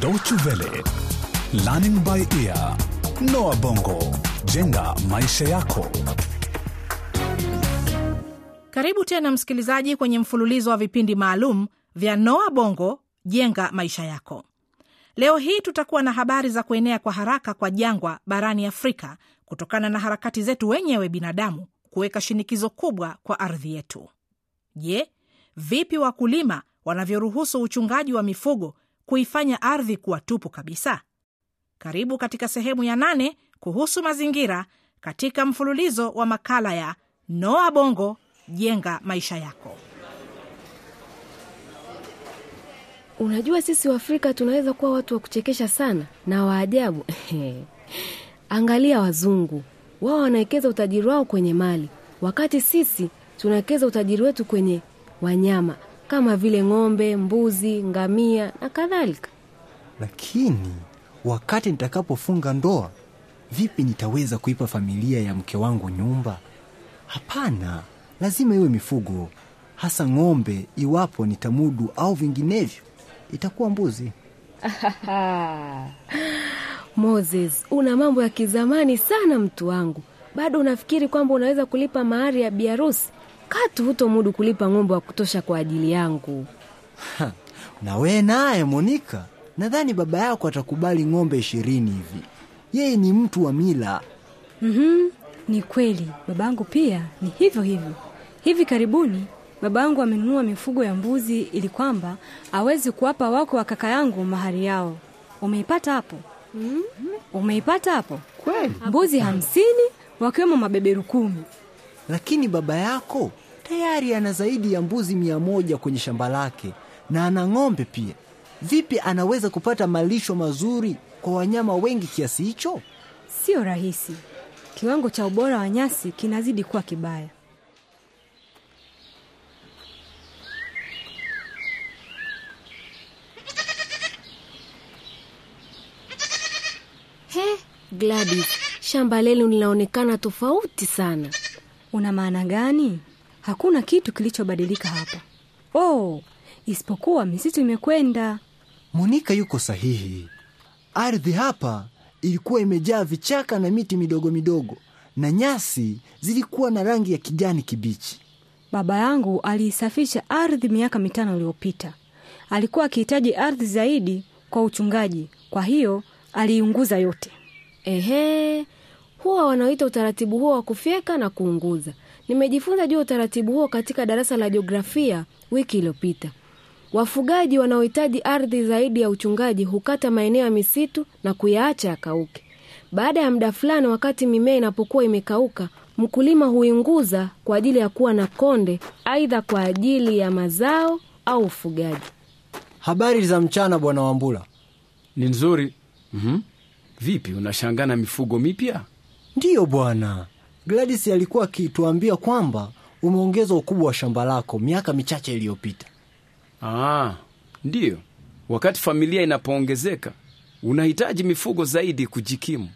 Deutsche Welle, Learning by Ear, Noah Bongo, jenga maisha yako. Karibu tena msikilizaji kwenye mfululizo wa vipindi maalum vya Noa Bongo jenga maisha yako. Leo hii tutakuwa na habari za kuenea kwa haraka kwa jangwa barani Afrika kutokana na harakati zetu wenyewe binadamu kuweka shinikizo kubwa kwa ardhi yetu. Je, vipi wakulima wanavyoruhusu uchungaji wa mifugo kuifanya ardhi kuwa tupu kabisa? Karibu katika sehemu ya nane kuhusu mazingira katika mfululizo wa makala ya Noa Bongo jenga maisha yako. Unajua, sisi Waafrika tunaweza kuwa watu wa kuchekesha sana na waajabu. Angalia wazungu, wao wanawekeza utajiri wao kwenye mali, wakati sisi tunawekeza utajiri wetu kwenye wanyama kama vile ng'ombe, mbuzi, ngamia na kadhalika. Lakini wakati nitakapofunga ndoa, vipi nitaweza kuipa familia ya mke wangu nyumba? Hapana, lazima iwe mifugo, hasa ng'ombe, iwapo nitamudu, au vinginevyo itakuwa mbuzi. Moses, una mambo ya kizamani sana mtu wangu. Bado unafikiri kwamba unaweza kulipa mahari ya biharusi? Katu hutomudu kulipa ng'ombe wa kutosha kwa ajili yangu. Ha, na wee naye Monika, nadhani baba yako atakubali ng'ombe ishirini hivi. Yeye ni mtu wa mila. Mhm, ni kweli baba yangu pia ni hivyo hivyo. Hivi karibuni baba yangu amenunua mifugo ya mbuzi ili kwamba awezi kuwapa wako wa kaka yangu mahari yao. Umeipata hapo? mm Umeipata hapo? Kweli? Mbuzi hamsini wakiwemo mabeberu kumi. Lakini baba yako tayari ana zaidi ya mbuzi mia moja kwenye shamba lake na ana ng'ombe pia. Vipi anaweza kupata malisho mazuri kwa wanyama wengi kiasi hicho? Sio rahisi. Kiwango cha ubora wa nyasi kinazidi kuwa kibaya. He, Gladys, shamba lenu linaonekana tofauti sana. Una maana gani? Hakuna kitu kilichobadilika hapa. Oh, isipokuwa misitu imekwenda. Monika yuko sahihi. Ardhi hapa ilikuwa imejaa vichaka na miti midogo midogo, na nyasi zilikuwa na rangi ya kijani kibichi. Baba yangu aliisafisha ardhi miaka mitano iliyopita. Alikuwa akihitaji ardhi zaidi kwa uchungaji, kwa hiyo aliiunguza yote. Ehe, huwa wanaoita utaratibu huo wa kufyeka na kuunguza. Nimejifunza juu ya utaratibu huo katika darasa la jiografia wiki iliyopita. Wafugaji wanaohitaji ardhi zaidi ya uchungaji hukata maeneo ya misitu na kuyaacha yakauke. Baada ya muda fulani, wakati mimea inapokuwa imekauka, mkulima huinguza kwa ajili ya kuwa na konde, aidha kwa ajili ya mazao au ufugaji. Habari za mchana, bwana Wambula. Ni nzuri. mm Vipi, unashangaa na mifugo mipya? Ndiyo bwana, Gladys alikuwa akituambia kwamba umeongeza ukubwa wa shamba lako miaka michache iliyopita. Ah, ndiyo. Wakati familia inapoongezeka, unahitaji mifugo zaidi kujikimu.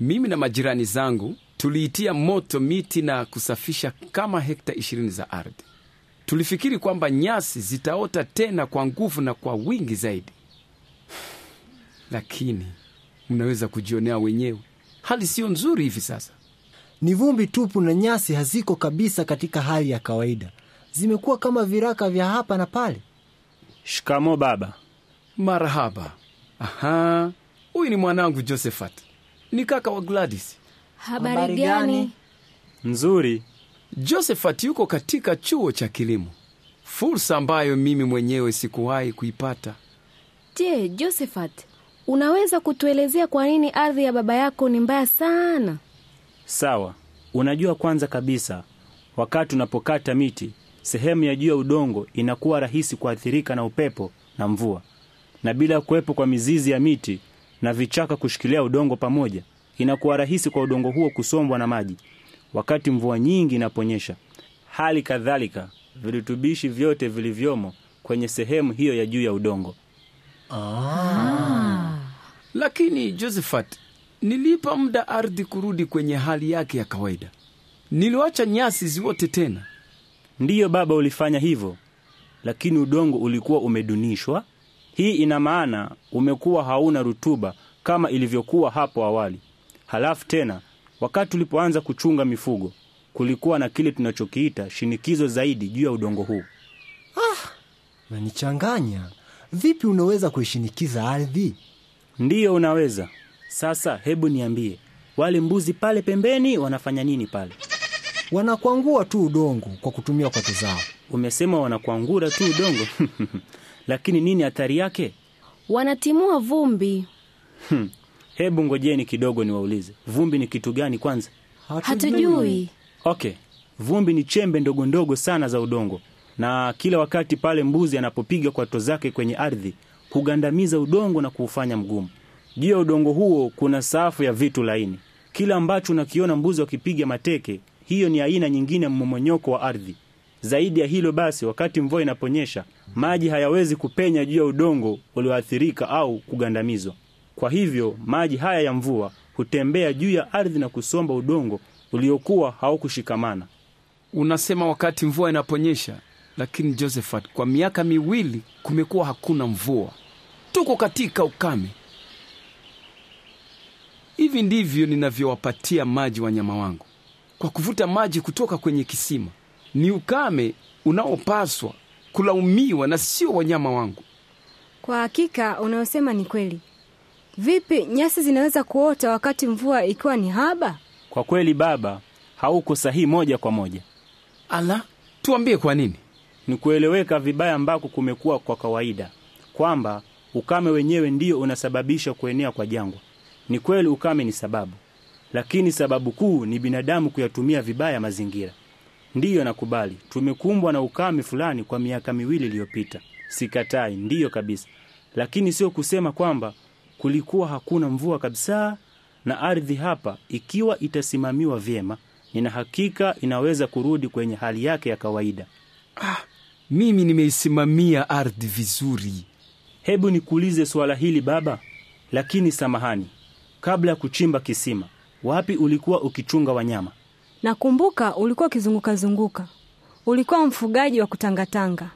Mimi na majirani zangu tuliitia moto miti na kusafisha kama hekta ishirini za ardhi. Tulifikiri kwamba nyasi zitaota tena kwa nguvu na kwa wingi zaidi, lakini mnaweza kujionea wenyewe, hali siyo nzuri hivi sasa. Ni vumbi tupu na nyasi haziko kabisa katika hali ya kawaida, zimekuwa kama viraka vya hapa na pale. Shikamo baba. Marahaba. Aha, huyu ni mwanangu Josephat, ni kaka wa Gladys. Habari gani? Nzuri. Josephat yuko katika chuo cha kilimo, fursa ambayo mimi mwenyewe sikuwahi kuipata. Je, Josephat, unaweza kutuelezea kwa nini ardhi ya baba yako ni mbaya sana? Sawa. Unajua, kwanza kabisa, wakati unapokata miti, sehemu ya juu ya udongo inakuwa rahisi kuathirika na upepo na mvua, na bila kuwepo kwa mizizi ya miti na vichaka kushikilia udongo pamoja, inakuwa rahisi kwa udongo huo kusombwa na maji wakati mvua nyingi inaponyesha. Hali kadhalika, virutubishi vyote vilivyomo kwenye sehemu hiyo ya juu ya udongo Lakini Josephat, niliipa muda ardhi kurudi kwenye hali yake ya kawaida. Niliwacha nyasi ziote tena. Ndiyo baba, ulifanya hivyo, lakini udongo ulikuwa umedunishwa, Hii ina maana umekuwa hauna rutuba kama ilivyokuwa hapo awali. Halafu tena, wakati tulipoanza kuchunga mifugo, kulikuwa na kile tunachokiita shinikizo zaidi juu ya udongo huu. Nanichanganya. Vipi unaweza kuishinikiza ardhi? Ndiyo, unaweza. Sasa hebu niambie, wale mbuzi pale pembeni wanafanya nini pale? Wanakwangua tu udongo kwa kutumia kwato zao. Umesema wanakwangura tu udongo lakini nini athari yake? Wanatimua vumbi. Hmm. Hebu ngojeni kidogo niwaulize, vumbi ni kitu gani kwanza? Hatujui. Okay, vumbi ni chembe ndogo ndogo sana za udongo, na kila wakati pale mbuzi anapopiga kwato zake kwenye ardhi hugandamiza udongo na kuufanya mgumu. Juu ya udongo huo kuna safu ya vitu laini. Kila ambacho unakiona mbuzi wakipiga mateke, hiyo ni aina nyingine ya mmomonyoko wa ardhi. Zaidi ya hilo basi, wakati mvua inaponyesha, maji hayawezi kupenya juu ya udongo ulioathirika au kugandamizwa. Kwa hivyo maji haya ya mvua hutembea juu ya ardhi na kusomba udongo uliokuwa haukushikamana. Unasema wakati mvua inaponyesha, lakini Josephat, kwa miaka miwili kumekuwa hakuna mvua, tuko katika ukame. Hivi ndivyo ninavyowapatia maji wanyama wangu, kwa kuvuta maji kutoka kwenye kisima. Ni ukame unaopaswa kulaumiwa na sio wanyama wangu. Kwa hakika unayosema ni kweli. Vipi nyasi zinaweza kuota wakati mvua ikiwa ni haba? Kwa kweli baba, hauko sahihi moja kwa moja. Ala, tuambie kwa nini? Ni kueleweka vibaya ambako kumekuwa kwa kawaida, kwamba ukame wenyewe ndio unasababisha kuenea kwa jangwa. Ni kweli ukame ni sababu, lakini sababu kuu ni binadamu kuyatumia vibaya mazingira. Ndiyo, nakubali tumekumbwa na ukame fulani kwa miaka miwili iliyopita, sikatai, ndiyo kabisa, lakini sio kusema kwamba kulikuwa hakuna mvua kabisa. Na ardhi hapa, ikiwa itasimamiwa vyema, nina hakika inaweza kurudi kwenye hali yake ya kawaida. Mimi nimeisimamia ardhi vizuri. Hebu nikuulize swala hili baba, lakini samahani, kabla ya kuchimba kisima, wapi ulikuwa ukichunga wanyama? Nakumbuka ulikuwa ukizunguka zunguka, ulikuwa mfugaji wa kutangatanga,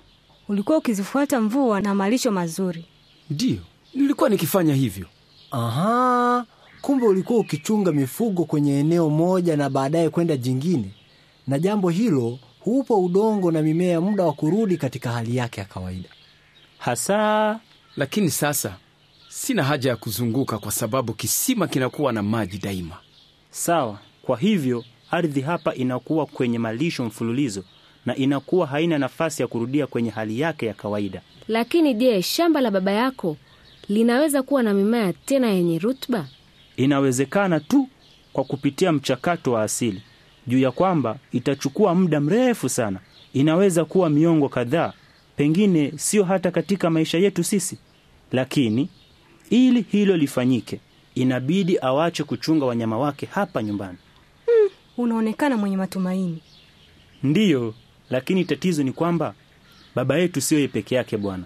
ulikuwa ukizifuata mvua na malisho mazuri. Ndiyo, nilikuwa nikifanya hivyo. Aha, kumbe ulikuwa ukichunga mifugo kwenye eneo moja na baadaye kwenda jingine, na jambo hilo huupa udongo na mimea muda wa kurudi katika hali yake ya kawaida. Hasa Lakini sasa sina haja ya kuzunguka kwa sababu kisima kinakuwa na maji daima. sawa. Kwa hivyo ardhi hapa inakuwa kwenye malisho mfululizo na inakuwa haina nafasi ya kurudia kwenye hali yake ya kawaida. Lakini je, shamba la baba yako linaweza kuwa na mimea tena yenye rutuba? Inawezekana tu kwa kupitia mchakato wa asili, juu ya kwamba itachukua muda mrefu sana. Inaweza kuwa miongo kadhaa, pengine sio hata katika maisha yetu sisi. Lakini ili hilo lifanyike, inabidi awache kuchunga wanyama wake hapa nyumbani. Unaonekana mwenye matumaini. Ndiyo, lakini tatizo ni kwamba baba yetu siyo yeye peke yake bwana.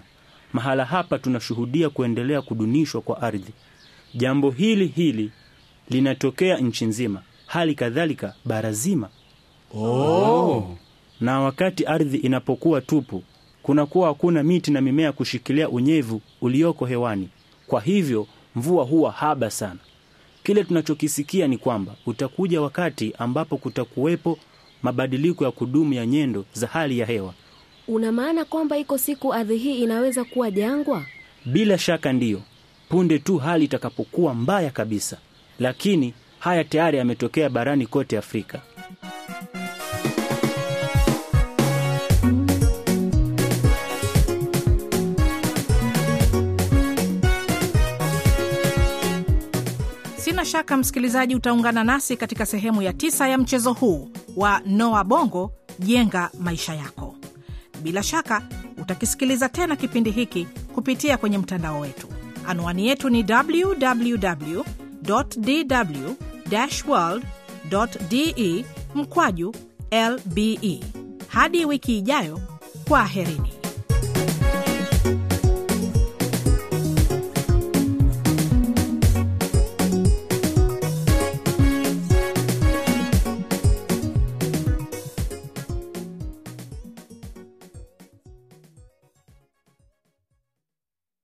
Mahala hapa tunashuhudia kuendelea kudunishwa kwa ardhi. Jambo hili hili linatokea nchi nzima, hali kadhalika bara zima. Oh. Na wakati ardhi inapokuwa tupu, kunakuwa hakuna miti na mimea kushikilia unyevu ulioko hewani. Kwa hivyo mvua huwa haba sana. Kile tunachokisikia ni kwamba utakuja wakati ambapo kutakuwepo mabadiliko ya kudumu ya nyendo za hali ya hewa. Una maana kwamba iko siku ardhi hii inaweza kuwa jangwa? Bila shaka ndiyo, punde tu hali itakapokuwa mbaya kabisa. Lakini haya tayari yametokea barani kote Afrika. Shaka msikilizaji utaungana nasi katika sehemu ya tisa ya mchezo huu wa Noa Bongo, jenga maisha yako. Bila shaka utakisikiliza tena kipindi hiki kupitia kwenye mtandao wetu. Anwani yetu ni www de mkwaju lbe. Hadi wiki ijayo, kwaherini.